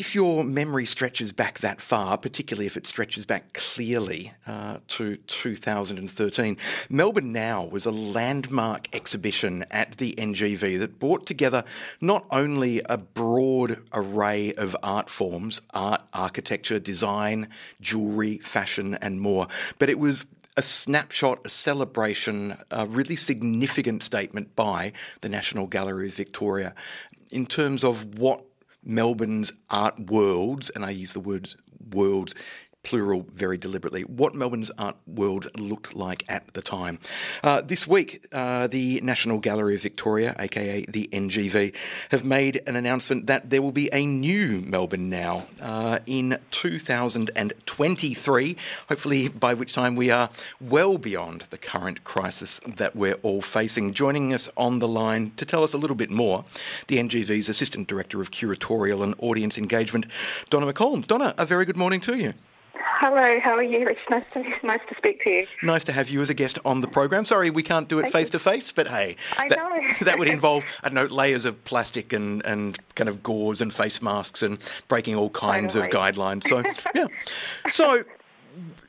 If your memory stretches back that far, particularly if it stretches back clearly uh, to 2013, Melbourne Now was a landmark exhibition at the NGV that brought together not only a broad array of art forms art, architecture, design, jewellery, fashion, and more, but it was a snapshot, a celebration, a really significant statement by the National Gallery of Victoria in terms of what Melbourne's art worlds, and I use the word worlds plural very deliberately, what Melbourne's art world looked like at the time. Uh, this week, uh, the National Gallery of Victoria, aka the NGV, have made an announcement that there will be a new Melbourne now uh, in 2023, hopefully by which time we are well beyond the current crisis that we're all facing. Joining us on the line to tell us a little bit more, the NGV's Assistant Director of Curatorial and Audience Engagement, Donna McColm. Donna, a very good morning to you. Hello, how are you, Rich? Nice to, nice to speak to you. Nice to have you as a guest on the program. Sorry we can't do it face to face, but hey, I that, know. that would involve, I don't know, layers of plastic and, and kind of gauze and face masks and breaking all kinds of guidelines. So, yeah. So,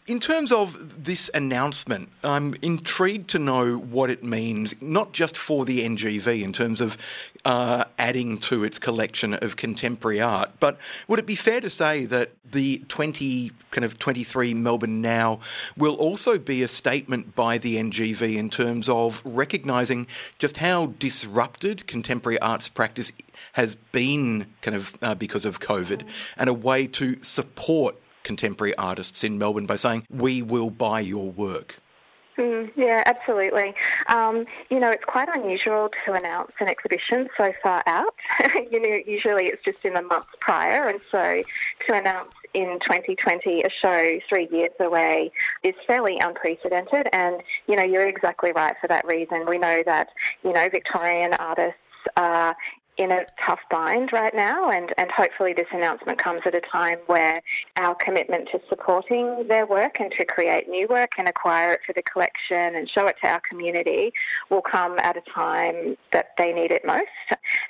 in terms of this announcement, I'm intrigued to know what it means, not just for the NGV in terms of uh, adding to its collection of contemporary art, but would it be fair to say that the 20 kind of 23 Melbourne Now will also be a statement by the NGV in terms of recognising just how disrupted contemporary arts practice has been kind of uh, because of COVID and a way to support contemporary artists in Melbourne by saying, we will buy your work? Mm, yeah, absolutely. Um, you know, it's quite unusual to announce an exhibition so far out. you know, usually it's just in the months prior, and so to announce in 2020 a show three years away is fairly unprecedented. And you know, you're exactly right for that reason. We know that you know Victorian artists are in a tough bind right now, and, and hopefully this announcement comes at a time where our commitment to supporting their work and to create new work and acquire it for the collection and show it to our community will come at a time that they need it most.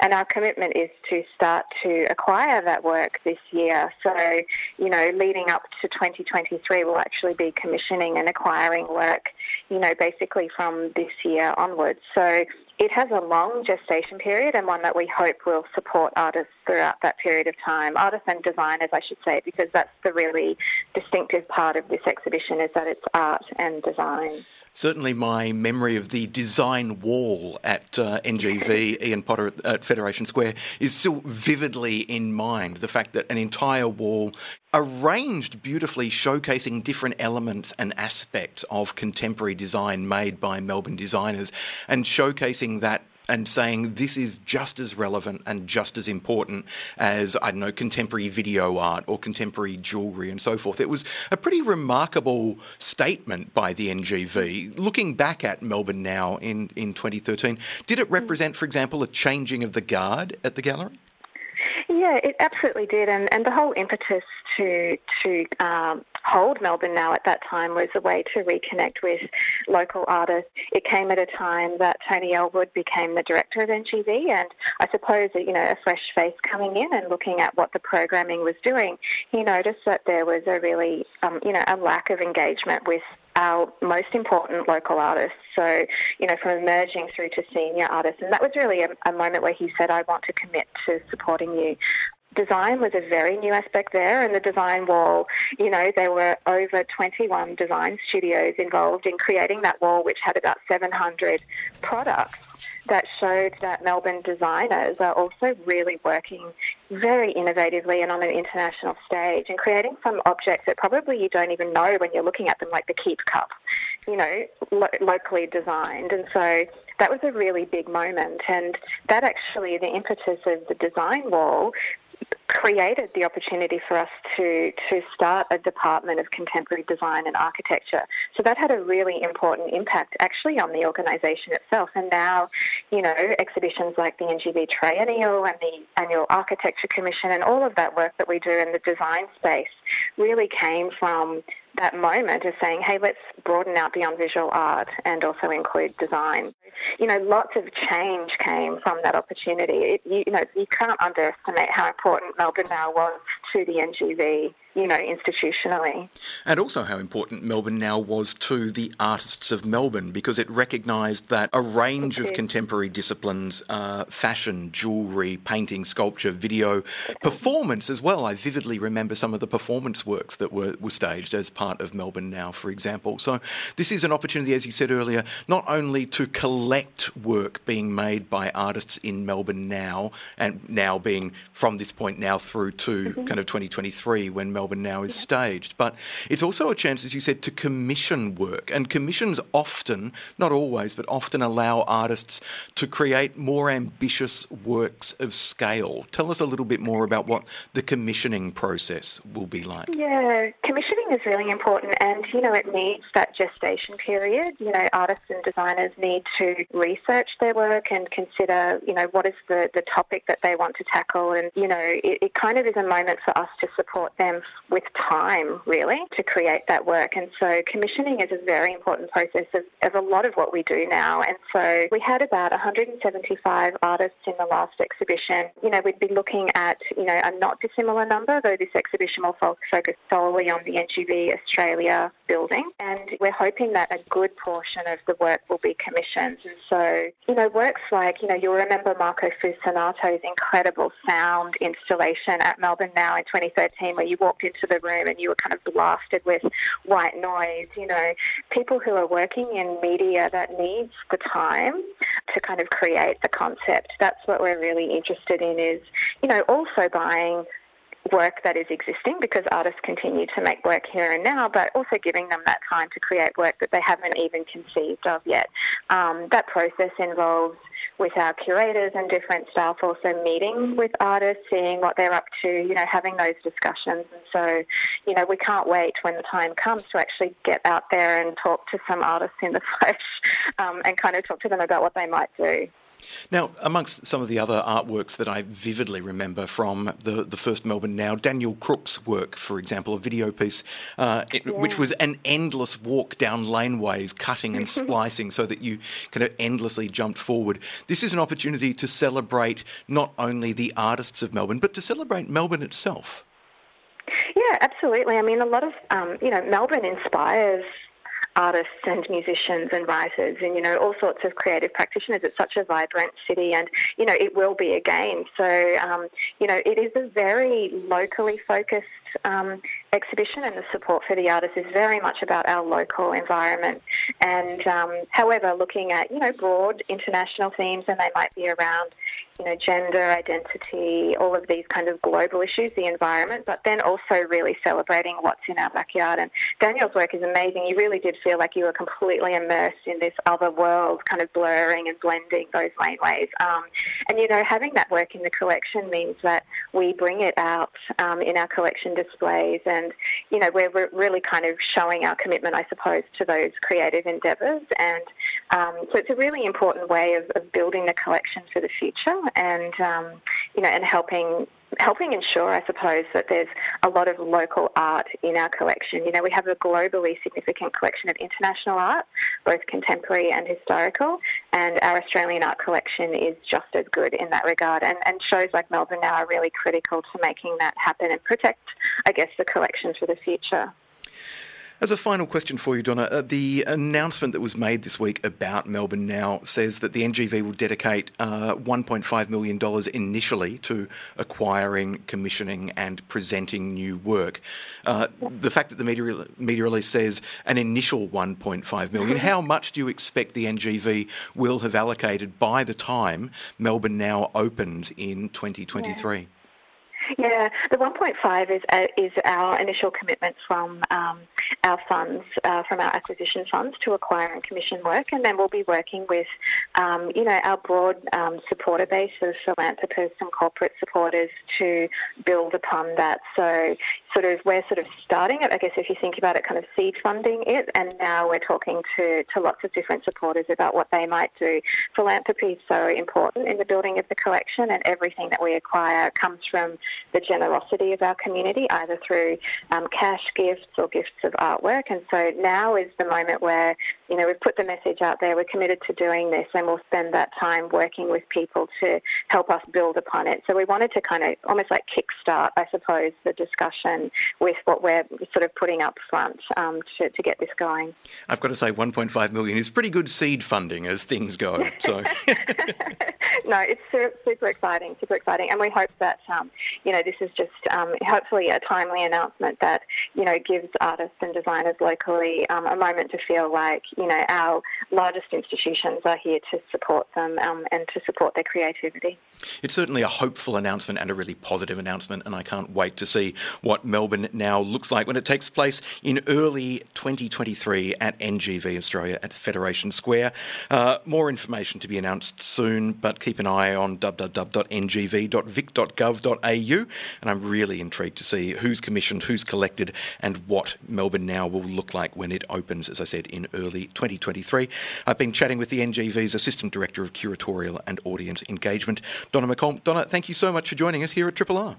And our commitment is to start to acquire that work this year. So, you know, leading up to 2023, we'll actually be commissioning and acquiring work, you know, basically from this year onwards. So it has a long gestation period and one that we hope will support artists throughout that period of time. Artists and designers, I should say, because that's the really distinctive part of this exhibition is that it's art and design. Certainly, my memory of the design wall at uh, NGV, Ian Potter at, at Federation Square, is still vividly in mind. The fact that an entire wall arranged beautifully, showcasing different elements and aspects of contemporary design made by Melbourne designers, and showcasing that and saying this is just as relevant and just as important as, I don't know, contemporary video art or contemporary jewellery and so forth. It was a pretty remarkable statement by the NGV. Looking back at Melbourne now in, in 2013, did it represent, for example, a changing of the guard at the gallery? Yeah, it absolutely did, and, and the whole impetus to to um, hold Melbourne now at that time was a way to reconnect with local artists. It came at a time that Tony Ellwood became the director of NGV, and I suppose you know a fresh face coming in and looking at what the programming was doing. He noticed that there was a really um, you know a lack of engagement with our most important local artists. So, you know, from emerging through to senior artists. And that was really a, a moment where he said, I want to commit to supporting you design was a very new aspect there and the design wall you know there were over 21 design studios involved in creating that wall which had about 700 products that showed that Melbourne designers are also really working very innovatively and on an international stage and creating some objects that probably you don't even know when you're looking at them like the keep cup you know lo- locally designed. And so that was a really big moment. And that actually the impetus of the design wall created the opportunity for us to to start a department of contemporary design and architecture. So that had a really important impact actually on the organisation itself. And now, you know, exhibitions like the NGV Triennial and the Annual Architecture Commission and all of that work that we do in the design space really came from that moment of saying, hey, let's broaden out beyond visual art and also include design. You know, lots of change came from that opportunity. It, you, you know, you can't underestimate how important Melbourne now was to the NGV you know, institutionally. And also how important Melbourne now was to the artists of Melbourne because it recognised that a range of contemporary disciplines, uh, fashion, jewellery, painting, sculpture, video, performance as well. I vividly remember some of the performance works that were, were staged as part of Melbourne Now, for example. So this is an opportunity, as you said earlier, not only to collect work being made by artists in Melbourne now, and now being from this point now through to mm-hmm. kind of 2023 when Melbourne now is staged. But it's also a chance, as you said, to commission work. And commissions often, not always, but often allow artists to create more ambitious works of scale. Tell us a little bit more about what the commissioning process will be like. Yeah, commissioning is really important and, you know, it needs that gestation period. You know, artists and designers need to research their work and consider, you know, what is the, the topic that they want to tackle. And, you know, it, it kind of is a moment for us to support them with time, really, to create that work. And so commissioning is a very important process of, of a lot of what we do now. And so we had about 175 artists in the last exhibition. You know, we'd be looking at, you know, a not dissimilar number, though this exhibition will focus solely on the NGV Australia building. And we're hoping that a good portion of the work will be commissioned. And so, you know, works like, you know, you'll remember Marco Fusinato's incredible sound installation at Melbourne Now in 2013, where you walked into the room and you were kind of blasted with white noise. You know, people who are working in media that needs the time to kind of create the concept. That's what we're really interested in is, you know, also buying work that is existing because artists continue to make work here and now, but also giving them that time to create work that they haven't even conceived of yet. Um, that process involves with our curators and different staff also meeting with artists, seeing what they're up to, you know, having those discussions. And so, you know, we can't wait when the time comes to actually get out there and talk to some artists in the flesh um, and kind of talk to them about what they might do. Now, amongst some of the other artworks that I vividly remember from the, the first Melbourne Now, Daniel Crooks' work, for example, a video piece, uh, it, yeah. which was an endless walk down laneways, cutting and splicing so that you kind of endlessly jumped forward. This is an opportunity to celebrate not only the artists of Melbourne, but to celebrate Melbourne itself. Yeah, absolutely. I mean, a lot of, um, you know, Melbourne inspires artists and musicians and writers and, you know, all sorts of creative practitioners. It's such a vibrant city and, you know, it will be again. So, um, you know, it is a very locally focused um, exhibition and the support for the artists is very much about our local environment. And um, however, looking at, you know, broad international themes and they might be around you know, gender identity, all of these kind of global issues, the environment, but then also really celebrating what's in our backyard. And Daniel's work is amazing. You really did feel like you were completely immersed in this other world, kind of blurring and blending those laneways. Um, and, you know, having that work in the collection means that we bring it out um, in our collection displays and, you know, we're, really kind of showing our commitment, I suppose, to those creative endeavours. And um, so it's a really important way of, of building the collection for the future and um, you know, and helping helping ensure, I suppose, that there's a lot of local art in our collection. You know, we have a globally significant collection of international art, both contemporary and historical, and our Australian art collection is just as good in that regard. And, and shows like Melbourne now are really critical to making that happen and protect, I guess, the collection for the future. As a final question for you, Donna, uh, the announcement that was made this week about Melbourne Now says that the NGV will dedicate uh, $1.5 million initially to acquiring, commissioning, and presenting new work. Uh, the fact that the media, media release says an initial 1.5 million, how much do you expect the NGV will have allocated by the time Melbourne Now opens in 2023? Yeah. Yeah, the 1.5 is uh, is our initial commitment from um, our funds uh, from our acquisition funds to acquire and commission work, and then we'll be working with, um, you know, our broad um, supporter base of philanthropists and corporate supporters to build upon that. So, sort of, we're sort of starting it. I guess if you think about it, kind of seed funding it, and now we're talking to to lots of different supporters about what they might do. Philanthropy is so important in the building of the collection, and everything that we acquire comes from the generosity of our community, either through um, cash gifts or gifts of artwork. And so now is the moment where, you know, we've put the message out there, we're committed to doing this, and we'll spend that time working with people to help us build upon it. So we wanted to kind of almost like kickstart, I suppose, the discussion with what we're sort of putting up front um, to, to get this going. I've got to say, 1.5 million is pretty good seed funding as things go. So. no, it's super exciting, super exciting, and we hope that um, you know this is just um, hopefully a timely announcement that you know gives artists and designers locally um, a moment to feel like you know our largest institutions are here to support them um, and to support their creativity. It's certainly a hopeful announcement and a really positive announcement, and I can't wait to see what Melbourne now looks like when it takes place in early 2023 at NGV Australia at Federation Square. Uh, more information to be announced soon, but keep an eye on www.ngv.vic.gov.au, and I'm really intrigued to see who's commissioned, who's collected, and what Melbourne now will look like when it opens, as I said, in early 2023. I've been chatting with the NGV's Assistant Director of Curatorial and Audience Engagement, Donna McColm. Donna, thank you so much for joining us here at Triple R.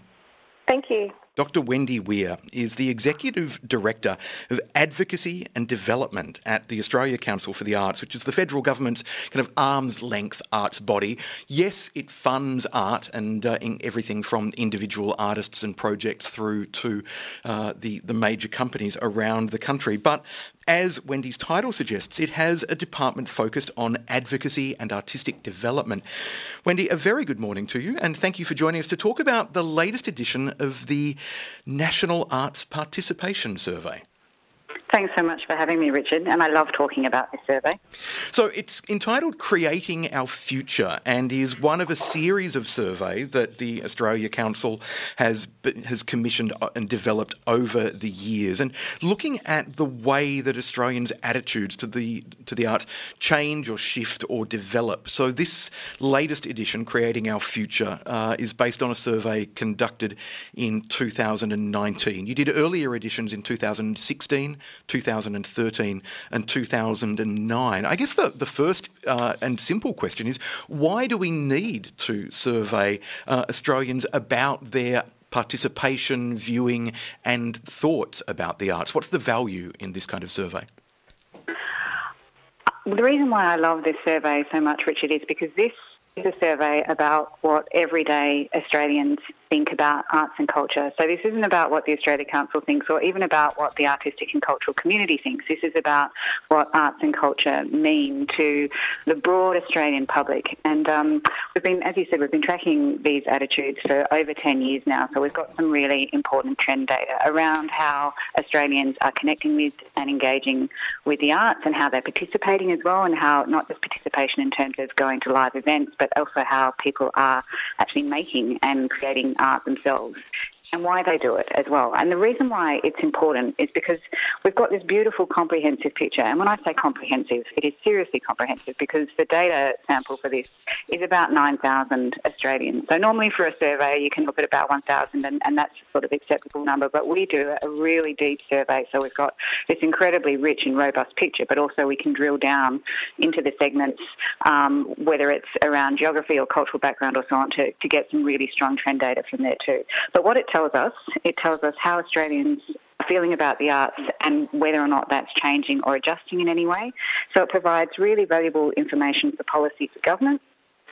Thank you. Dr. Wendy Were is the Executive Director of Advocacy and Development at the Australia Council for the Arts, which is the federal government's kind of arm's length arts body. Yes, it funds art and uh, everything from individual artists and projects through to uh, the, the major companies around the country. But as Wendy's title suggests, it has a department focused on advocacy and artistic development. Wendy, a very good morning to you, and thank you for joining us to talk about the latest edition of the National Arts Participation Survey. Thanks so much for having me, Richard, and I love talking about this survey. So it's entitled Creating Our Future and is one of a series of surveys that the Australia Council has has commissioned and developed over the years and looking at the way that Australians' attitudes to the to the arts change or shift or develop. So this latest edition, Creating Our Future, uh, is based on a survey conducted in 2019. You did earlier editions in 2016 2013 and 2009. I guess the, the first uh, and simple question is why do we need to survey uh, Australians about their participation, viewing, and thoughts about the arts? What's the value in this kind of survey? The reason why I love this survey so much, Richard, is because this is a survey about what everyday Australians think about arts and culture. So this isn't about what the Australia Council thinks or even about what the artistic and cultural community thinks. This is about what arts and culture mean to the broad Australian public. And um, we've been, as you said, we've been tracking these attitudes for over 10 years now. So we've got some really important trend data around how Australians are connecting with and engaging with the arts and how they're participating as well and how not just participation in terms of going to live events, but also how people are actually making and creating art themselves and why they do it as well. And the reason why it's important is because we've got this beautiful comprehensive picture. And when I say comprehensive, it is seriously comprehensive because the data sample for this is about 9,000 Australians. So normally for a survey, you can look at about 1,000 and, and that's sort of acceptable number. But we do a really deep survey. So we've got this incredibly rich and robust picture, but also we can drill down into the segments, um, whether it's around geography or cultural background or so on, to, to get some really strong trend data from there too. But what it tells tells us. It tells us how Australians are feeling about the arts and whether or not that's changing or adjusting in any way. So it provides really valuable information for policy for government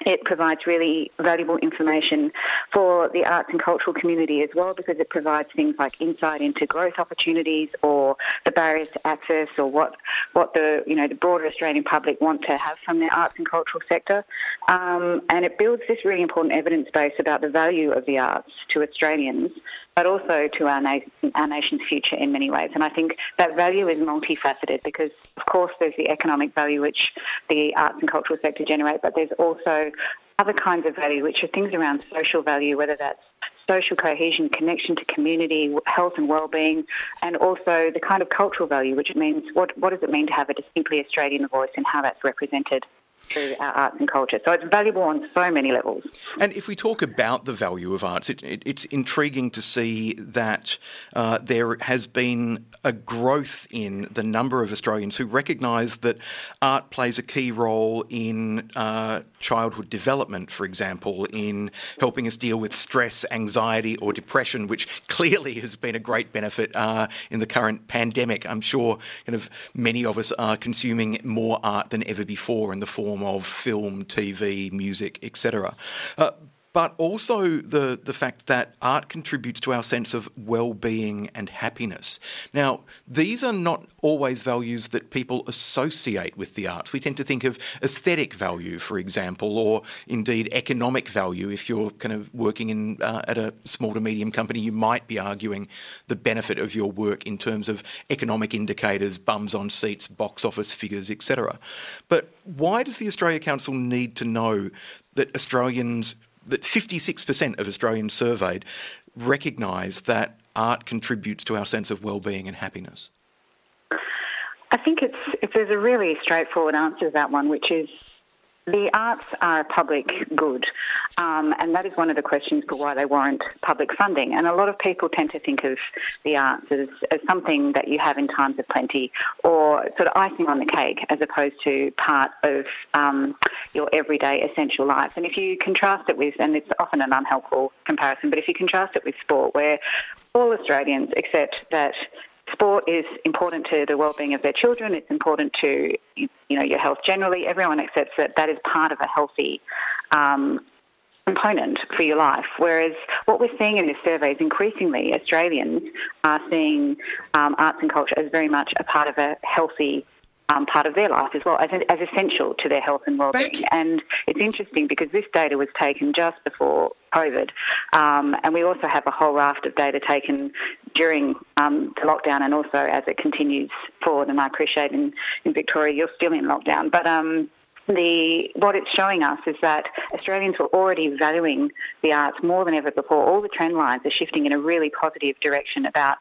it provides really valuable information for the arts and cultural community as well because it provides things like insight into growth opportunities or the barriers to access or what, what the you know the broader Australian public want to have from their arts and cultural sector. Um, and it builds this really important evidence base about the value of the arts to Australians but also to our, na- our nation's future in many ways. And I think that value is multifaceted because, of course, there's the economic value which the arts and cultural sector generate, but there's also other kinds of value, which are things around social value, whether that's social cohesion, connection to community, health and well-being, and also the kind of cultural value, which means what, what does it mean to have a distinctly Australian voice and how that's represented through our arts and culture. So it's valuable on so many levels. And if we talk about the value of arts, it, it, it's intriguing to see that uh, there has been a growth in the number of Australians who recognise that art plays a key role in uh, childhood development, for example, in helping us deal with stress, anxiety, or depression, which clearly has been a great benefit uh, in the current pandemic. I'm sure kind of many of us are consuming more art than ever before in the form form of film, TV, music, etc. Uh, but also the, the fact that art contributes to our sense of well being and happiness. Now, these are not always values that people associate with the arts. We tend to think of aesthetic value, for example, or indeed economic value. If you're kind of working in uh, at a small to medium company, you might be arguing the benefit of your work in terms of economic indicators, bums on seats, box office figures, etc. But why does the Australia Council need to know that Australians that 56% of Australians surveyed recognise that art contributes to our sense of well-being and happiness? I think it's, it's there's a really straightforward answer to that one, which is the arts are a public good, um, and that is one of the questions for why they warrant public funding. And a lot of people tend to think of the arts as, as something that you have in times of plenty or sort of icing on the cake as opposed to part of um, your everyday essential life. And if you contrast it with, and it's often an unhelpful comparison, but if you contrast it with sport, where all Australians accept that sport is important to the well-being of their children. It's important to you know your health generally. Everyone accepts that that is part of a healthy um, component for your life. Whereas what we're seeing in this survey is increasingly Australians are seeing um, arts and culture as very much a part of a healthy um, part of their life as well, as, as essential to their health and well-being. And it's interesting because this data was taken just before COVID, um, and we also have a whole raft of data taken during um, the lockdown and also as it continues forward. And I appreciate in, in Victoria you're still in lockdown, but um, the what it's showing us is that Australians were already valuing the arts more than ever before. All the trend lines are shifting in a really positive direction about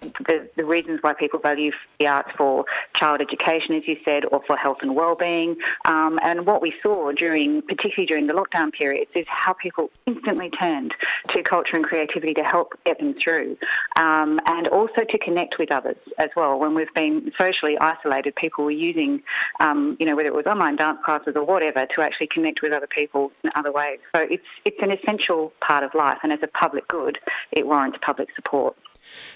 the, the reasons why people value the arts for child education, as you said, or for health and well-being. Um, and what we saw during, particularly during the lockdown periods, is how people instantly turned to culture and creativity to help get them through, um, and also to connect with others as well. When we've been socially isolated, people were using, um, you know, whether it was online dance classes or whatever, to actually connect with other people in other ways. So it's it's an essential part of life, and as a public good, it warrants public support.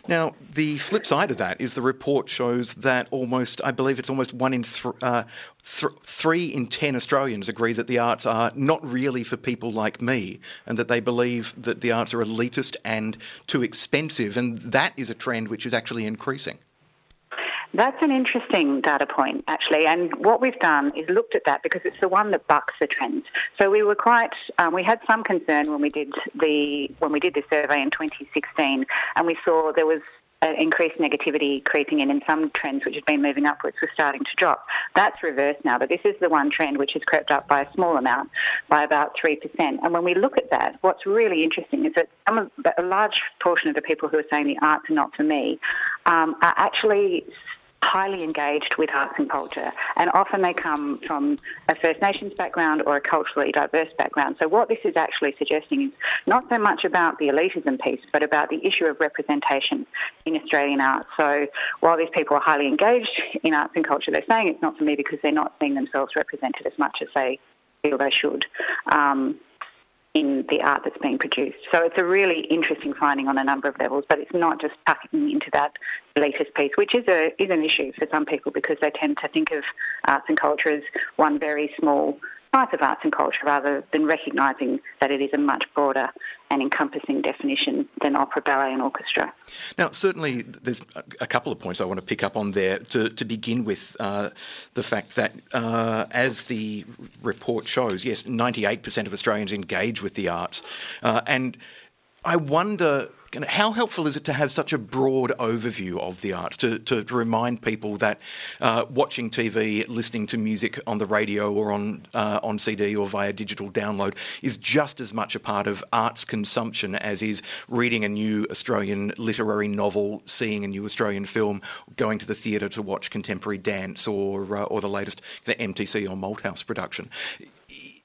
Now, the flip side of that is the report shows that almost, I believe it's almost one in th- uh, th- three in ten Australians agree that the arts are not really for people like me, and that they believe that the arts are elitist and too expensive, and that is a trend which is actually increasing. That's an interesting data point, actually. And what we've done is looked at that because it's the one that bucks the trends. So we were quite, um, we had some concern when we did the when we did the survey in 2016, and we saw there was increased negativity creeping in, and some trends which had been moving upwards were starting to drop. That's reversed now, but this is the one trend which has crept up by a small amount, by about 3%. And when we look at that, what's really interesting is that of, a large portion of the people who are saying the arts are not for me um, are actually highly engaged with arts and culture, and often they come from a First Nations background or a culturally diverse background. So, what this is actually suggesting is not so much about the elitism piece, but about the issue of representation in Australian arts. So, while these people are highly engaged in arts and culture, they're saying it's not for me because they're not seeing themselves represented as much as they feel they should. Um, in the art that's being produced. So it's a really interesting finding on a number of levels, but it's not just tucking into that elitist piece, which is a is an issue for some people because they tend to think of arts and culture as one very small type of arts and culture rather than recognising that it is a much broader and encompassing definition than opera, ballet, and orchestra. Now, certainly, there's a couple of points I want to pick up on there. To, to begin with, uh, the fact that, uh, as the report shows, yes, 98% of Australians engage with the arts. Uh, and I wonder how helpful is it to have such a broad overview of the arts to, to, remind people that uh, watching TV, listening to music on the radio or on uh, on CD or via digital download is just as much a part of arts consumption as is reading a new Australian literary novel, seeing a new Australian film, going to the theatre to watch contemporary dance or uh, or the latest kind of MTC or Malthouse production.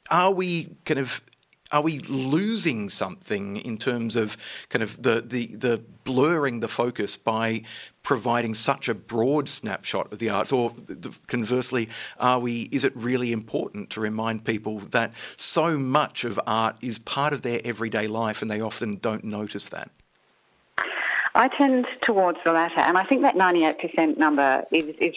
Are we kind of are we losing something in terms of kind of the, the, the blurring the focus by providing such a broad snapshot of the arts? Or conversely are we is it really important to remind people that so much of art is part of their everyday life and they often don't notice that? I tend towards the latter, and I think that 98% number is, is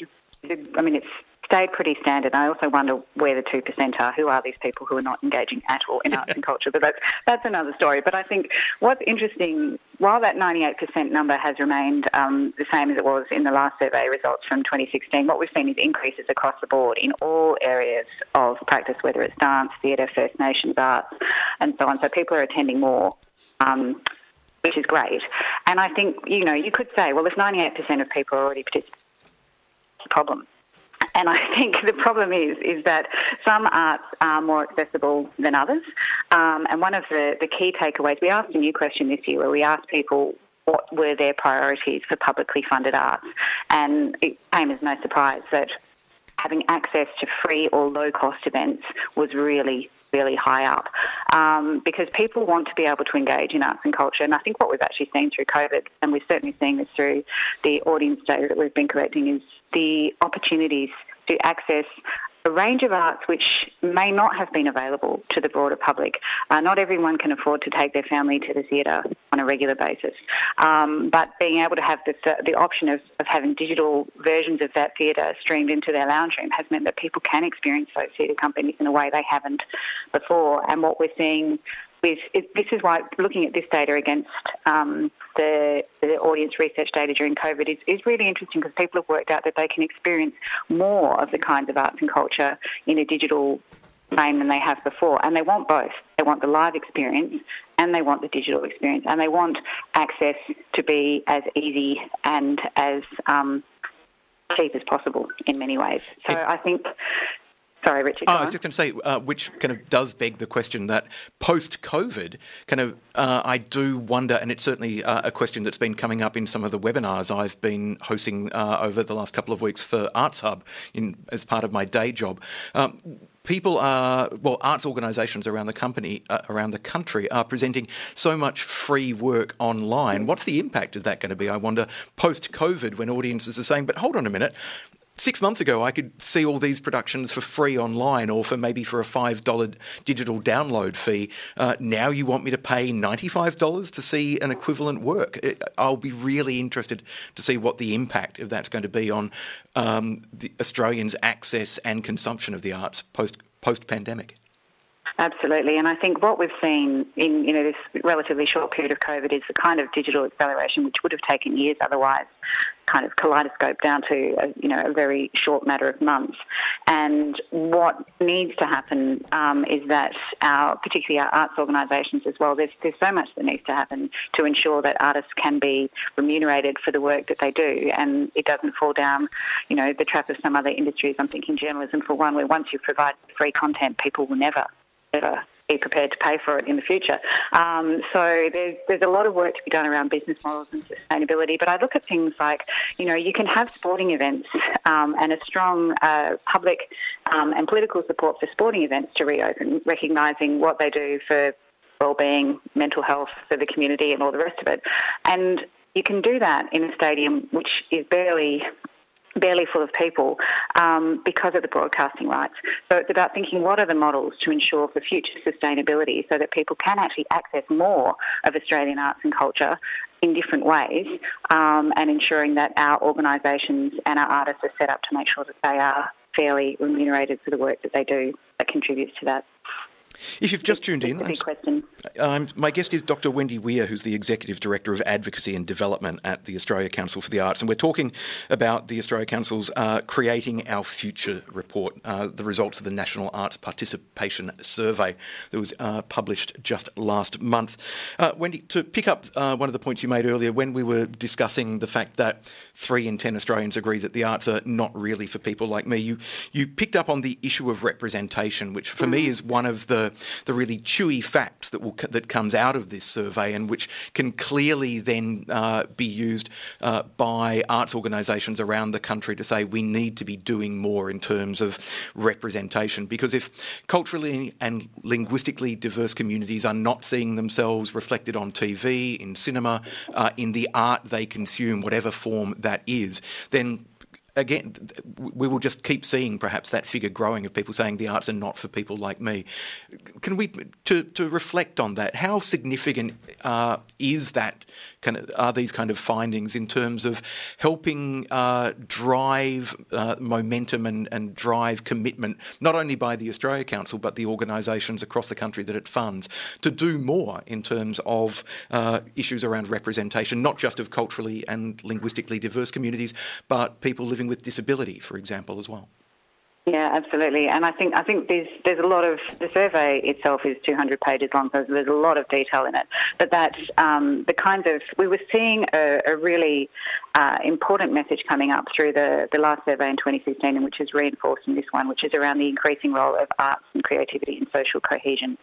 I mean, it's stayed pretty standard. I also wonder where the 2% are. Who are these people who are not engaging at all in arts and culture? But that's, that's another story. But I think what's interesting, while that 98% number has remained um, the same as it was in the last survey results from 2016, what we've seen is increases across the board in all areas of practice, whether it's dance, theatre, First Nations arts, and so on. So people are attending more. Um, which is great. And I think, you know, you could say, well, if 98% of people are already participating, problem. And I think the problem is is that some arts are more accessible than others. Um, and one of the, the key takeaways, we asked a new question this year where we asked people what were their priorities for publicly funded arts. And it came as no surprise that having access to free or low cost events was really really high up um, because people want to be able to engage in arts and culture. And I think what we've actually seen through COVID, and we're certainly seeing this through the audience data that we've been collecting, is the opportunities to access a range of arts which may not have been available to the broader public. Uh, not everyone can afford to take their family to the theatre on a regular basis, um, but being able to have the, the option of, of having digital versions of that theatre streamed into their lounge room has meant that people can experience those theatre companies in a way they haven't before. And what we're seeing with it, this is why looking at this data against um, the, the, audience research data during COVID is, is really interesting because people have worked out that they can experience more of the kinds of arts and culture in a digital frame than they have before. And they want both. They want the live experience and they want the digital experience and they want access to be as easy and as um, cheap as possible in many ways. So I think Sorry, Richard. Oh, I was just going to say, uh, which kind of does beg the question that post COVID, kind of, uh, I do wonder, and it's certainly uh, a question that's been coming up in some of the webinars I've been hosting uh, over the last couple of weeks for Arts Hub in, as part of my day job. Um, people are well arts organisations around the company uh, around the country are presenting so much free work online what's the impact of that going to be i wonder post covid when audiences are saying but hold on a minute six months ago, I could see all these productions for free online or for maybe for a $5 digital download fee. Uh, now you want me to pay $95 to see an equivalent work. It, I'll be really interested to see what the impact of that's going to be on um, the Australians' access and consumption of the arts post post pandemic. Absolutely, and I think what we've seen in you know this relatively short period of COVID is the kind of digital acceleration which would have taken years otherwise, kind of kaleidoscope down to a, you know a very short matter of months. And what needs to happen um, is that our, particularly our arts organisations as well, there's there's so much that needs to happen to ensure that artists can be remunerated for the work that they do, and it doesn't fall down, you know, the trap of some other industries. I'm thinking journalism for one, where once you provide free content, people will never ever be prepared to pay for it in the future. Um, so there's, there's a lot of work to be done around business models and sustainability. But I look at things like, you know, you can have sporting events um, and a strong uh, public um, and political support for sporting events to reopen, recognising what they do for well-being, mental health for the community and all the rest of it. And you can do that in a stadium which is barely barely full of people um, because of the broadcasting rights. So it's about thinking what are the models to ensure for future sustainability so that people can actually access more of Australian arts and culture in different ways um, and ensuring that our organisations and our artists are set up to make sure that they are fairly remunerated for the work that they do that contributes to that. If you've just tuned in, um, my guest is Dr. Wendy Were, who's the Executive Director of Advocacy and Development at the Australia Council for the Arts. And we're talking about the Australia Council's uh, Creating Our Future report, uh, the results of the National Arts Participation Survey that was uh, published just last month. Uh, Wendy, to pick up uh, one of the points you made earlier, when we were discussing the fact that three in ten Australians agree that the arts are not really for people like me, you, you picked up on the issue of representation, which for mm. me is one of the the really chewy facts that will that comes out of this survey, and which can clearly then uh, be used uh, by arts organisations around the country to say we need to be doing more in terms of representation. Because if culturally and linguistically diverse communities are not seeing themselves reflected on TV, in cinema, uh, in the art they consume, whatever form that is, then again, we will just keep seeing perhaps that figure growing of people saying the arts are not for people like me. Can we to to reflect on that? How significant uh, is that? Kind of, are these kind of findings in terms of helping uh, drive uh, momentum and, and drive commitment, not only by the Australia Council but the organisations across the country that it funds, to do more in terms of uh, issues around representation, not just of culturally and linguistically diverse communities, but people living with disability, for example, as well. Yeah, absolutely. And I think I think there's there's a lot of the survey itself is 200 pages long, so there's a lot of detail in it. But that um, the kinds of we were seeing a, a really uh, important message coming up through the the last survey in 2016, and which is reinforced in this one, which is around the increasing role of arts and creativity in social cohesion.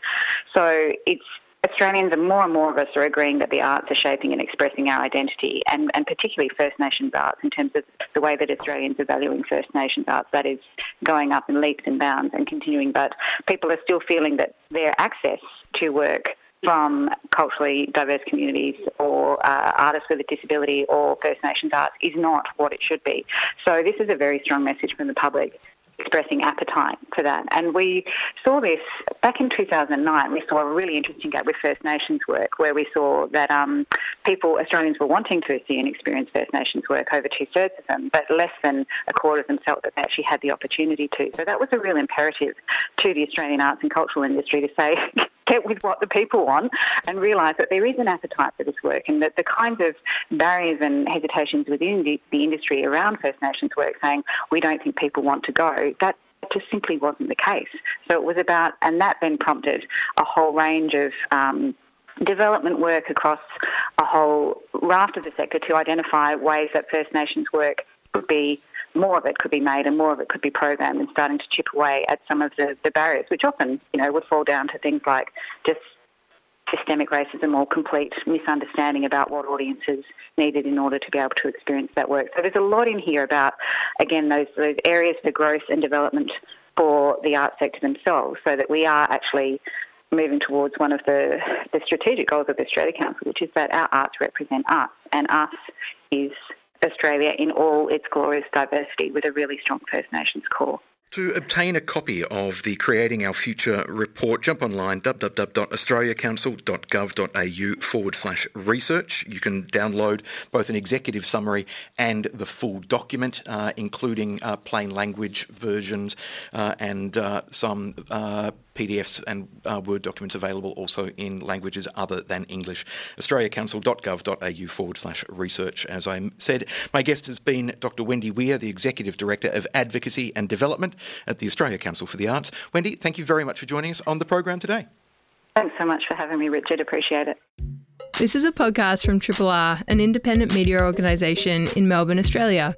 So it's Australians and more and more of us are agreeing that the arts are shaping and expressing our identity, and, and particularly First Nations arts in terms of the way that Australians are valuing First Nations arts. That is going up in leaps and bounds and continuing, but people are still feeling that their access to work from culturally diverse communities or uh, artists with a disability or First Nations arts is not what it should be. So this is a very strong message from the public expressing appetite for that. And we saw this back in 2009. We saw a really interesting gap with First Nations work, where we saw that um, people, Australians, were wanting to see and experience First Nations work, over two thirds of them, but less than a quarter of them felt that they actually had the opportunity to. So that was a real imperative to the Australian arts and cultural industry to say, get with what the people want and realise that there is an appetite for this work and that the kinds of barriers and hesitations within the, the industry around First Nations work saying we don't think people want to go, that just simply wasn't the case. So it was about, and that then prompted a whole range of um, development work across a whole raft of the sector to identify ways that First Nations work could be more of it could be made and more of it could be programmed and starting to chip away at some of the, the barriers, which often, you know, would fall down to things like just systemic racism or complete misunderstanding about what audiences needed in order to be able to experience that work. So there's a lot in here about, again, those, those areas for growth and development for the arts sector themselves so that we are actually moving towards one of the, the strategic goals of the Australia Council, which is that our arts represent us and us is Australia in all its glorious diversity with a really strong First Nations core. To obtain a copy of the Creating Our Future report, jump online www.australiacouncil.gov.au forward slash research. You can download both an executive summary and the full document, uh, including uh, plain language versions uh, and uh, some uh, PDFs and uh, Word documents available also in languages other than English. AustraliaCouncil.gov.au forward slash research. As I said, my guest has been Dr. Wendy Were, the Executive Director of Advocacy and Development at the Australia Council for the Arts. Wendy, thank you very much for joining us on the program today. Thanks so much for having me, Richard. Appreciate it. This is a podcast from Triple R, an independent media organisation in Melbourne, Australia.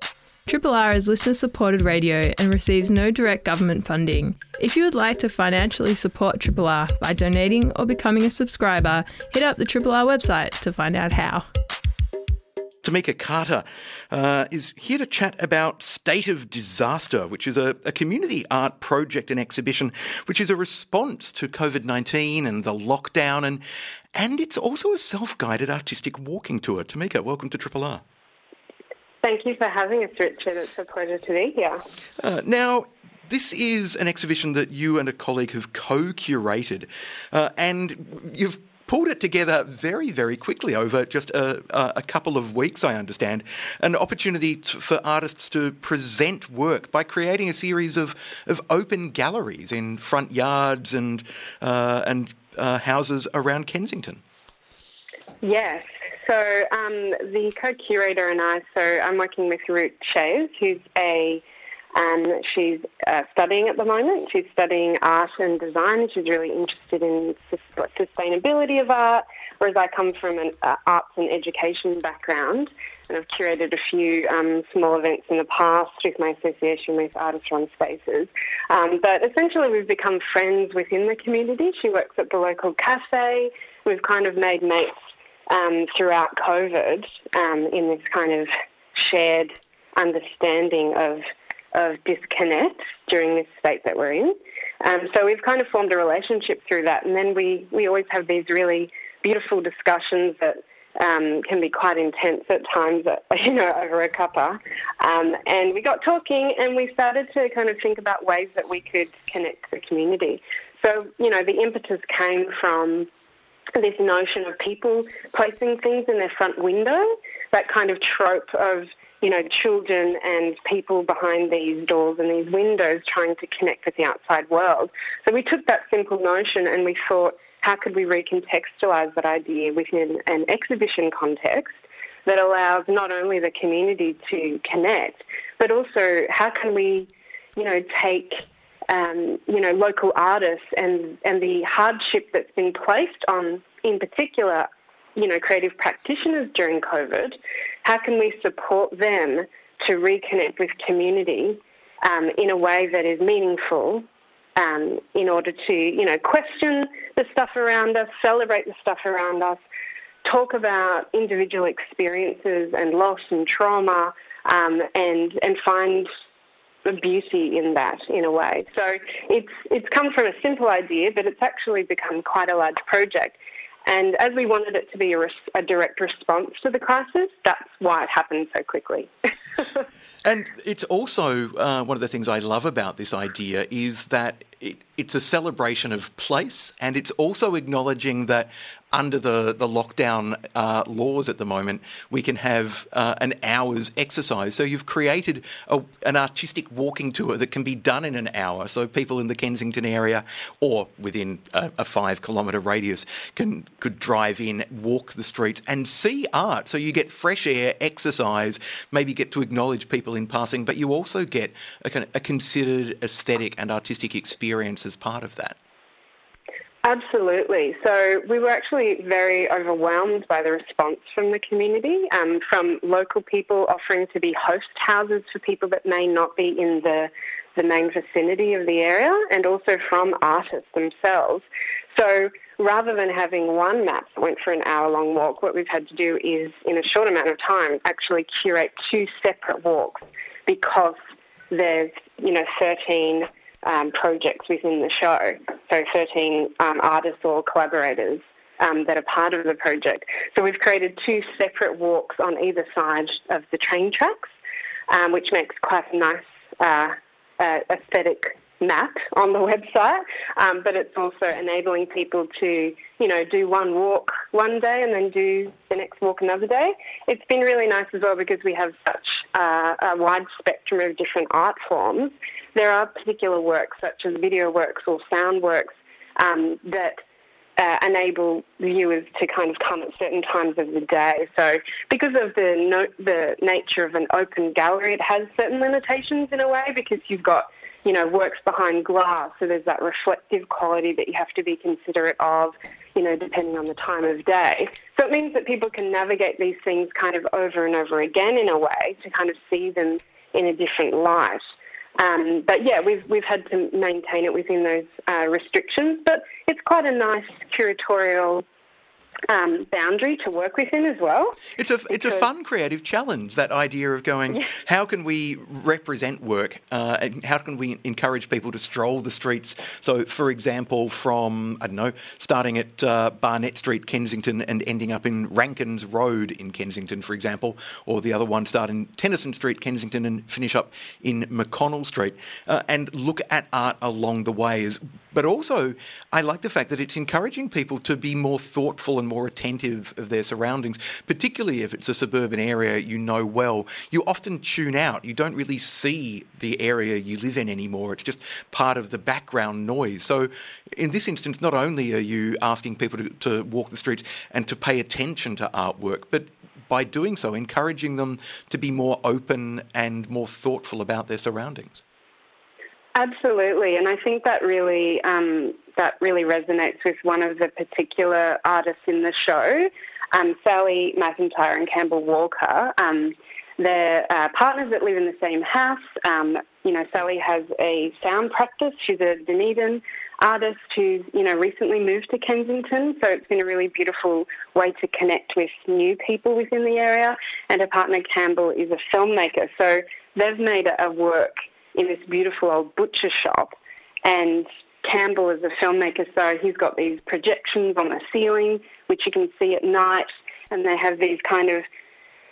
Triple R is listener supported radio and receives no direct government funding. If you would like to financially support Triple R by donating or becoming a subscriber, hit up the Triple R website to find out how. Tamika Carter uh, is here to chat about State of Disaster, which is a, a, community art project and exhibition, which is a response to COVID 19 and the lockdown, and, and it's also a self guided artistic walking tour. Tamika, welcome to Triple R. Thank you for having us, Richard. It's a pleasure to be here. Uh, now, this is an exhibition that you and a colleague have co curated, uh, and you've pulled it together very, very quickly over just a, a couple of weeks, I understand. An opportunity to, for artists to present work by creating a series of, of open galleries in front yards and, uh, and uh, houses around Kensington. Yes. So um, the co-curator and I, so I'm working with Ruth Shays, who's a um, she's uh, studying at the moment. She's studying art and design. She's really interested in sustainability of art, whereas I come from an uh, arts and education background, and I've curated a few um, small events in the past with my association with Artists Run Spaces. Um, but essentially, we've become friends within the community. She works at the local cafe. We've kind of made mates um, throughout COVID um, in this kind of shared understanding of of disconnect during this state that we're in. Um, so we've kind of formed a relationship through that, and then we we always have these really beautiful discussions that um, can be quite intense at times, you know, over a cuppa. Um, and we got talking, and we started to kind of think about ways that we could connect the community. So you know, the impetus came from this notion of people placing things in their front window, that kind of trope of you know, children and people behind these doors and these windows trying to connect with the outside world. So we took that simple notion and we thought, how could we recontextualize that idea within an exhibition context that allows not only the community to connect, but also how can we, you know, take um, you know, local artists and, and the hardship that's been placed on, in particular, you know, creative practitioners during COVID, how can we support them to reconnect with community um, in a way that is meaningful um, in order to, you know, question the stuff around us, celebrate the stuff around us, talk about individual experiences and loss and trauma, um, and and find the beauty in that in a way. So it's it's come from a simple idea, but it's actually become quite a large project. And as we wanted it to be a, res- a direct response to the crisis, that's why it happened so quickly. and it's also uh, one of the things I love about this idea is that it, it's a celebration of place, and it's also acknowledging that under the, the lockdown uh, laws at the moment, we can have uh, an hour's exercise. So you've created a, an artistic walking tour that can be done in an hour. So people in the Kensington area or within a, a five kilometre radius can could drive in, walk the streets, and see art. So you get fresh air, exercise, maybe get to acknowledge people in passing, but you also get a, a considered aesthetic and artistic experience as part of that. Absolutely. So we were actually very overwhelmed by the response from the community, um, from local people offering to be host houses for people that may not be in the the main vicinity of the area, and also from artists themselves. So rather than having one map that went for an hour long walk, what we've had to do is, in a short amount of time, actually curate two separate walks because there's you know 13 um, projects within the show. So 13 um, artists or collaborators um, that are part of the project. So we've created two separate walks on either side of the train tracks, um, which makes quite a nice uh, uh, aesthetic map on the website, um, but it's also enabling people to, you know, do one walk one day and then do the next walk another day. It's been really nice as well because we have such uh, a wide spectrum of different art forms. There are particular works such as video works or sound works um, that uh, enable viewers to kind of come at certain times of the day. So, because of the no, the nature of an open gallery, it has certain limitations in a way because you've got you know, works behind glass. So there's that reflective quality that you have to be considerate of, you know, depending on the time of day. So it means that people can navigate these things kind of over and over again in a way to kind of see them in a different light. Um, but yeah, we've we've had to maintain it within those uh, restrictions. But it's quite a nice curatorial um, boundary to work within as well. It's a it's a fun creative challenge. That idea of going, yeah. how can we represent work, uh, and how can we encourage people to stroll the streets? So, for example, from I don't know, starting at uh, Barnett Street, Kensington, and ending up in Rankins Road in Kensington, for example, or the other one start in Tennyson Street, Kensington, and finish up in McConnell Street, uh, and look at art along the way. But also, I like the fact that it's encouraging people to be more thoughtful and more attentive of their surroundings, particularly if it's a suburban area you know well. You often tune out. You don't really see the area you live in anymore. It's just part of the background noise. So, in this instance, not only are you asking people to, to walk the streets and to pay attention to artwork, but by doing so, encouraging them to be more open and more thoughtful about their surroundings. Absolutely, and I think that really um, that really resonates with one of the particular artists in the show, um, Sally McIntyre and Campbell Walker. Um, they're uh, partners that live in the same house. Um, you know, Sally has a sound practice. She's a Dunedin artist who's you know recently moved to Kensington, so it's been a really beautiful way to connect with new people within the area. And her partner Campbell is a filmmaker, so they've made a work in this beautiful old butcher shop. And Campbell is a filmmaker, so he's got these projections on the ceiling, which you can see at night, and they have these kind of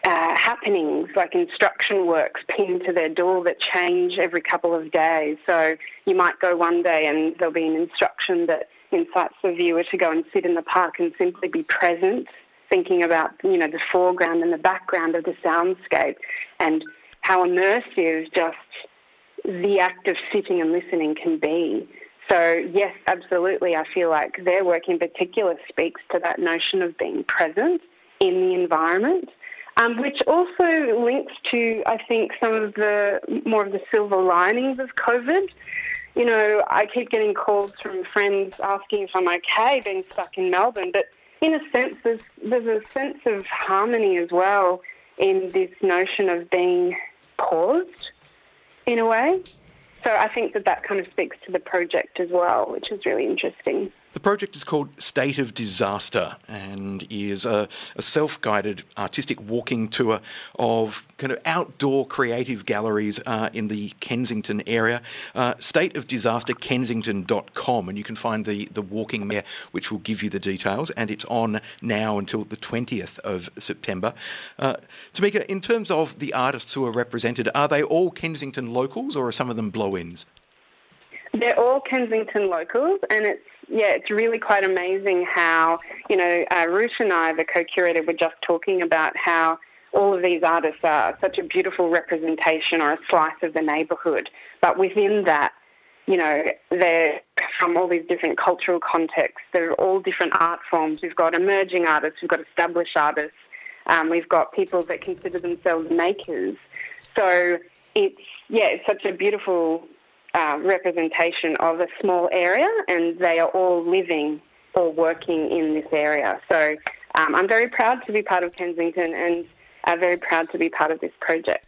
uh, happenings, like instruction works pinned to their door that change every couple of days. So you might go one day and there'll be an instruction that incites the viewer to go and sit in the park and simply be present, thinking about you know the foreground and the background of the soundscape, and how immersive just the act of sitting and listening can be. So, yes, absolutely. I feel like their work in particular speaks to that notion of being present in the environment, um, which also links to, I think, some of the more of the silver linings of COVID. You know, I keep getting calls from friends asking if I'm okay being stuck in Melbourne, but in a sense, there's, there's a sense of harmony as well in this notion of being paused in a way. So I think that that kind of speaks to the project as well, which is really interesting. The project is called State of Disaster and is a, a self guided artistic walking tour of kind of outdoor creative galleries uh, in the Kensington area. Uh, stateofdisasterkensington.com, and you can find the, the walking there, which will give you the details. And it's on now until the 20th of September. Uh, Tamika, in terms of the artists who are represented, are they all Kensington locals or are some of them blow ins? They're all Kensington locals, and it's yeah, it's really quite amazing how, you know, uh, Ruth and I, the co-curator, were just talking about how all of these artists are such a beautiful representation or a slice of the neighbourhood. But within that, you know, they're from all these different cultural contexts. They're all different art forms. We've got emerging artists, we've got established artists, um, we've got people that consider themselves makers. So it's, yeah, it's such a beautiful uh, representation of a small area, and they are all living or working in this area. So um, I'm very proud to be part of Kensington and uh, very proud to be part of this project.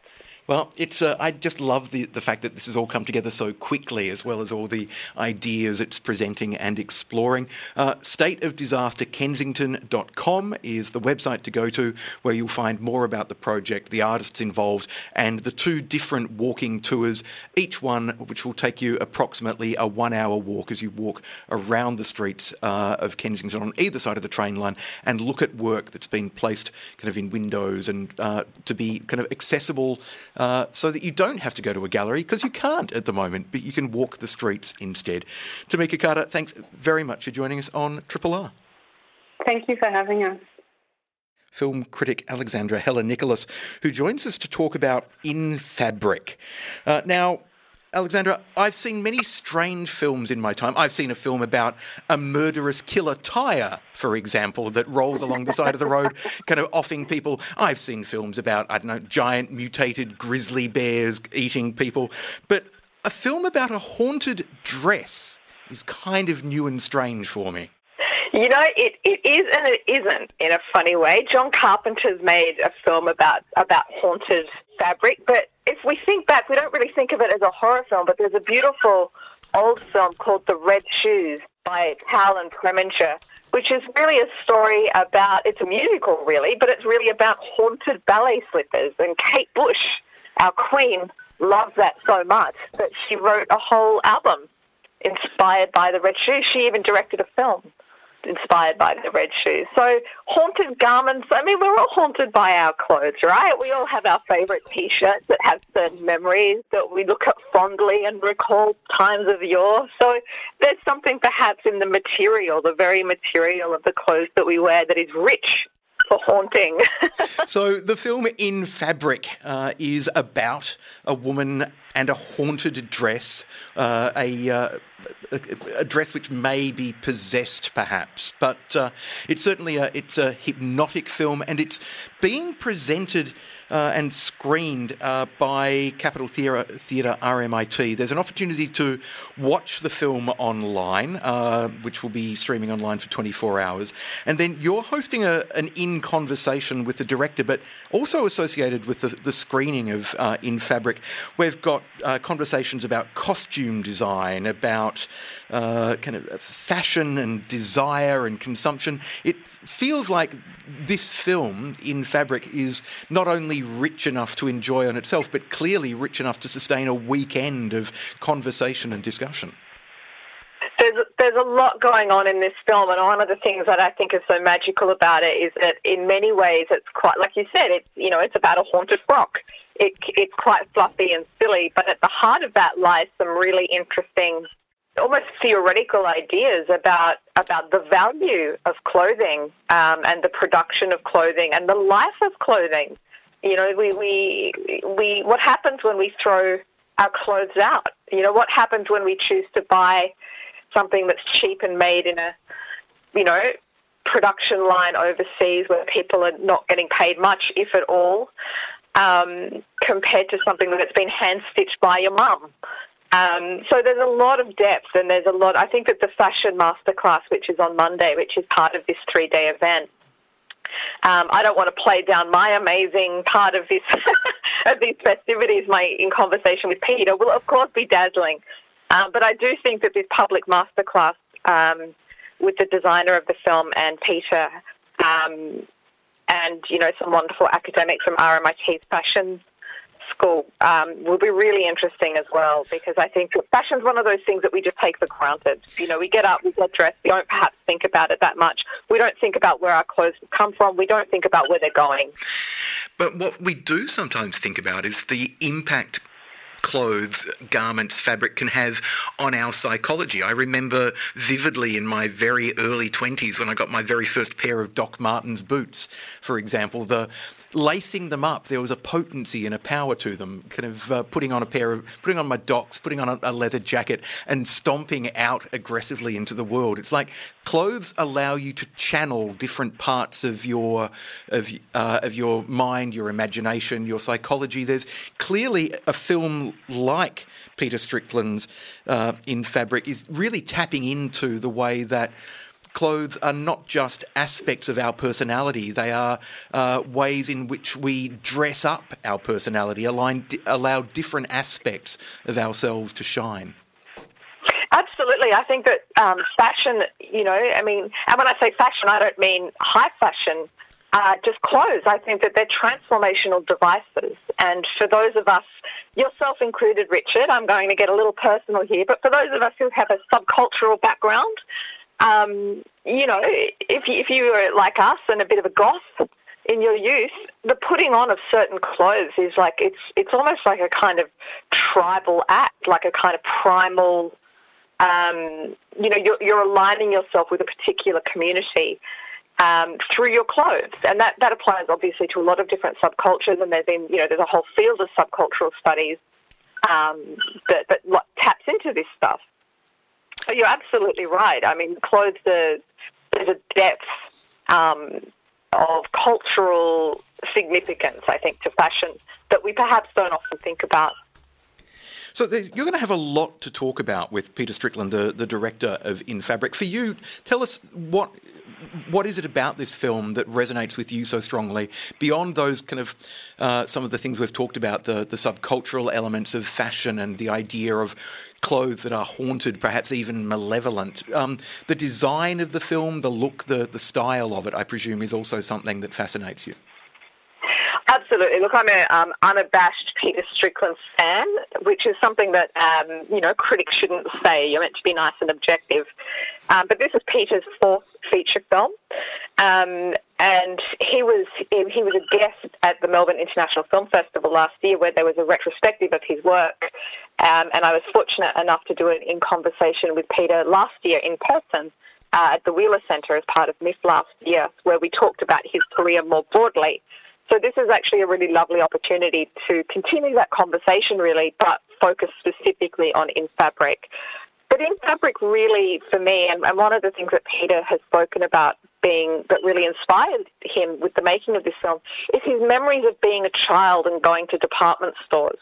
Well, it's uh, I just love the, the fact that this has all come together so quickly, as well as all the ideas it's presenting and exploring. Uh, stateofdisasterkensington.com is the website to go to where you'll find more about the project, the artists involved, and the two different walking tours, each one which will take you approximately a one hour walk as you walk around the streets uh, of Kensington on either side of the train line and look at work that's been placed kind of in windows and uh, to be kind of accessible uh, so that you don't have to go to a gallery because you can't at the moment, but you can walk the streets instead. Tamika Carter, thanks very much for joining us on Triple R. Thank you for having us film critic Alexandra Heller Nicholas, who joins us to talk about In Fabric. Uh, now, Alexandra, I've seen many strange films in my time. I've seen a film about a murderous killer tyre, for example, that rolls along the side of the road, kind of offing people. I've seen films about, I don't know, giant mutated grizzly bears eating people. But a film about a haunted dress is kind of new and strange for me. You know, it, it is and it isn't in a funny way. John Carpenter's made a film about about haunted fabric, but if we think back, we don't really think of it as a horror film, but there's a beautiful old film called The Red Shoes by Powell and Pressburger, which is really a story about, it's a musical really, but it's really about haunted ballet slippers. And Kate Bush, our queen, loves that so much that she wrote a whole album inspired by the red shoes. She even directed a film inspired by the red shoes. So haunted garments, I mean, we're all haunted by our clothes, right? We all have our favourite T-shirts that have certain memories that we look at fondly and recall times of yore. So there's something perhaps in the material, the very material of the clothes that we wear that is rich haunting. so the film In Fabric uh, is about a woman and a haunted dress, uh, a, uh, a, dress which may be possessed, perhaps, but uh, it's certainly a it's a hypnotic film, and it's being presented uh, and screened uh, by Capitol Theatre, Theatre RMIT. There's an opportunity to watch the film online, uh, which will be streaming online for 24 hours. And then you're hosting a, an in conversation with the director, but also associated with the, the screening of uh, In Fabric. We've got uh, conversations about costume design, about uh, kind of fashion and desire and consumption. It feels like this film, In Fabric, is not only rich enough to enjoy on itself, but clearly rich enough to sustain a weekend of conversation and discussion. There's, there's a lot going on in this film, and one of the things that I think is so magical about it is that in many ways it's quite, like you said, it's you know it's about a haunted frock. It, it's quite fluffy and silly, but at the heart of that lies some really interesting, almost theoretical ideas about about the value of clothing um, and the production of clothing and the life of clothing. You know, we, we, we, what happens when we throw our clothes out? You know, what happens when we choose to buy something that's cheap and made in a, you know, production line overseas where people are not getting paid much, if at all, um, compared to something that's been hand stitched by your mum. Um, so there's a lot of depth, and there's a lot. I think that the fashion masterclass, which is on Monday, which is part of this three-day event, um, I don't want to play down my amazing part of this of these festivities. My in conversation with Peter will of course be dazzling, um, but I do think that this public masterclass um, with the designer of the film and Peter, um, and you know some wonderful academics from RMIT's fashion um, will be really interesting as well because I think fashion is one of those things that we just take for granted. You know, we get up, we get dressed, we don't perhaps think about it that much. We don't think about where our clothes come from. We don't think about where they're going. But what we do sometimes think about is the impact clothes, garments, fabric can have on our psychology. I remember vividly in my very early 20s when I got my very first pair of Doc Martens boots, for example, the lacing them up, there was a potency and a power to them. Kind of uh, putting on a pair of, putting on my docs, putting on a, a, leather jacket, and stomping out aggressively into the world. It's like clothes allow you to channel different parts of your of uh, of your mind, your imagination, your psychology. There's clearly a film like Peter Strickland's uh, in Fabric is really tapping into the way that clothes are not just aspects of our personality, they are uh, ways in which we dress up our personality, align, allow different aspects of ourselves to shine. Absolutely. I think that um, fashion, you know, I mean, and when I say fashion, I don't mean high fashion, uh, just clothes. I think that they're transformational devices. And for those of us, yourself included, Richard, I'm going to get a little personal here, but for those of us who have a subcultural background, um, you know, if you, if you were like us and a bit of a goth in your youth, the putting on of certain clothes is like it's it's almost like a kind of tribal act, like a kind of primal. Um, you know, you're, you're aligning yourself with a particular community um, through your clothes, and that that applies obviously to a lot of different subcultures. And there's been you know there's a whole field of subcultural studies um, that that taps into this stuff. So you're absolutely right. I mean, clothes are, there's a depth um, of cultural significance, I think, to fashion that we perhaps don't often think about. So you're going to have a lot to talk about with Peter Strickland, the, the director of In Fabric. For you, tell us what what is it about this film that resonates with you so strongly beyond those kind of uh, some of the things we've talked about, the the subcultural elements of fashion and the idea of clothes that are haunted, perhaps even malevolent. Um, the design of the film, the look, the the style of it, I presume, is also something that fascinates you. Absolutely. Look, I'm an um, unabashed Peter Strickland fan, which is something that um, you know critics shouldn't say. You're meant to be nice and objective. Um, but this is Peter's fourth feature film, um, and he was he was a guest at the Melbourne International Film Festival last year, where there was a retrospective of his work. Um, and I was fortunate enough to do it in conversation with Peter last year in person. Uh, at the Wheeler Centre as part of MIFF last year, where we talked about his career more broadly. So this is actually a really lovely opportunity to continue that conversation, really, but focus specifically on In Fabric. But In Fabric, really, for me, and, and one of the things that Peter has spoken about being that really inspired him with the making of this film is his memories of being a child and going to department stores.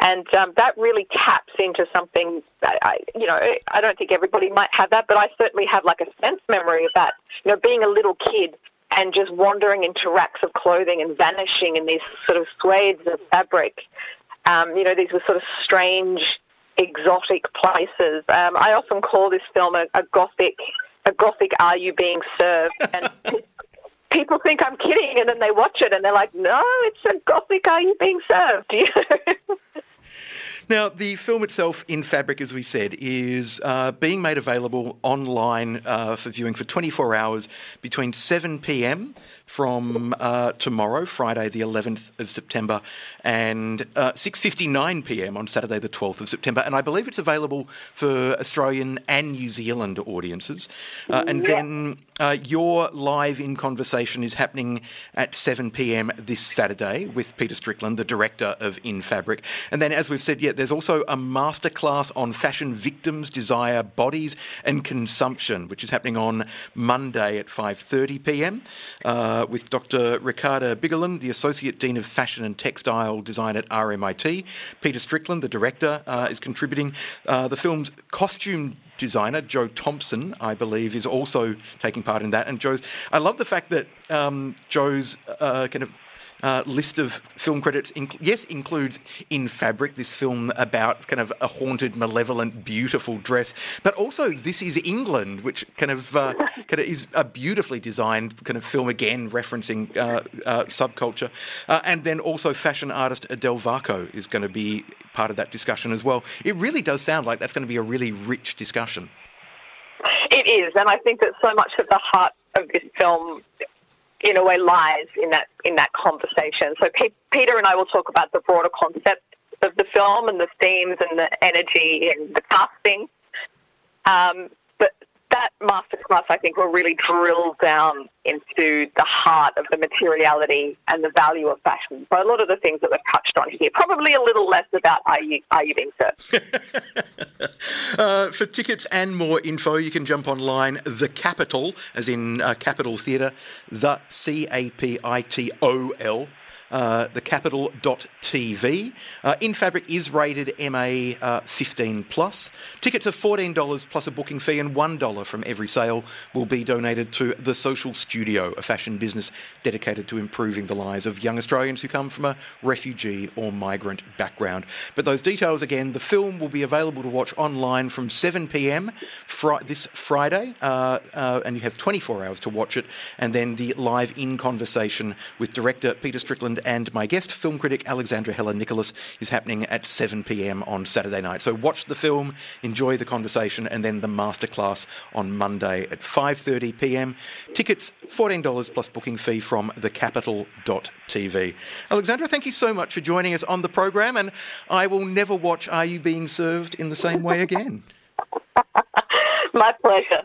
And um, that really taps into something that I, you know, I don't think everybody might have that, but I certainly have like a sense memory of that. You know, being a little kid and just wandering into racks of clothing and vanishing in these sort of swathes of fabric. Um, you know, these were sort of strange, exotic places. Um, I often call this film a, a gothic, a gothic "Are you being served?" and people think I'm kidding, and then they watch it and they're like, "No, it's a gothic "Are you being served?" Now, the film itself, in fabric, as we said, is uh, being made available online uh, for viewing for 24 hours between 7 pm from uh, tomorrow, Friday the 11th of September, and uh, 6:59 p.m. on Saturday the 12th of September. And I believe it's available for Australian and New Zealand audiences. Uh, and then uh, your live in conversation is happening at 7 p.m. this Saturday with Peter Strickland, the director of In Fabric. And then, as we've said, yeah, there's also a masterclass on fashion victims, desire, bodies, and consumption, which is happening on Monday at 5:30 p.m. Uh, uh, with Dr. Ricarda Bigolin, the Associate Dean of Fashion and Textile Design at RMIT. Peter Strickland, the director, uh, is contributing. Uh, the film's costume designer Jo Thompson, I believe, is also taking part in that. And Joe's, I love the fact that um, Joe's uh, kind of uh, list of film credits, inc- yes, includes In Fabric, this film about kind of a haunted, malevolent, beautiful dress, but also This Is England, which kind of uh, kind of is a beautifully designed kind of film again, referencing uh, uh subculture, uh, and then also fashion artist Adele Varcoe is going to be part of that discussion as well. It really does sound like that's going to be a really rich discussion. It is, and I think that so much of the heart of this film in a way lies in that in that conversation. So P- Peter and I will talk about the broader concept of the film and the themes and the energy and the casting. Um, but that masterclass, I think, will really drill down into the heart of the materiality and the value of fashion. So a lot of the things that we've touched on here, probably a little less about are you, are you being served. uh, for tickets and more info, you can jump online, The Capitol, as in uh, Capitol Theatre, the C A P I T O L uh, thecapitol.tv. Uh, In Fabric is rated MA uh, 15 plus. Tickets are $14 plus a booking fee, and $1 from every sale will be donated to the Social Studio, a fashion business dedicated to improving the lives of young Australians who come from a refugee or migrant background. But those details again, the film will be available to watch online from 7 pm this Friday, uh, uh, and you have 24 hours to watch it, and then the live in conversation with director Peter Strickland and my guest, film critic Alexandra Heller Nicholas, is happening at 7 pm on Saturday night. So watch the film, enjoy the conversation, and then the masterclass on Monday at 5:30 pm. Tickets $14 plus booking fee from thecapitol.tv. Alexandra, thank you so much for joining us on the program, and I will never watch Are You Being Served in the same way again. My pleasure.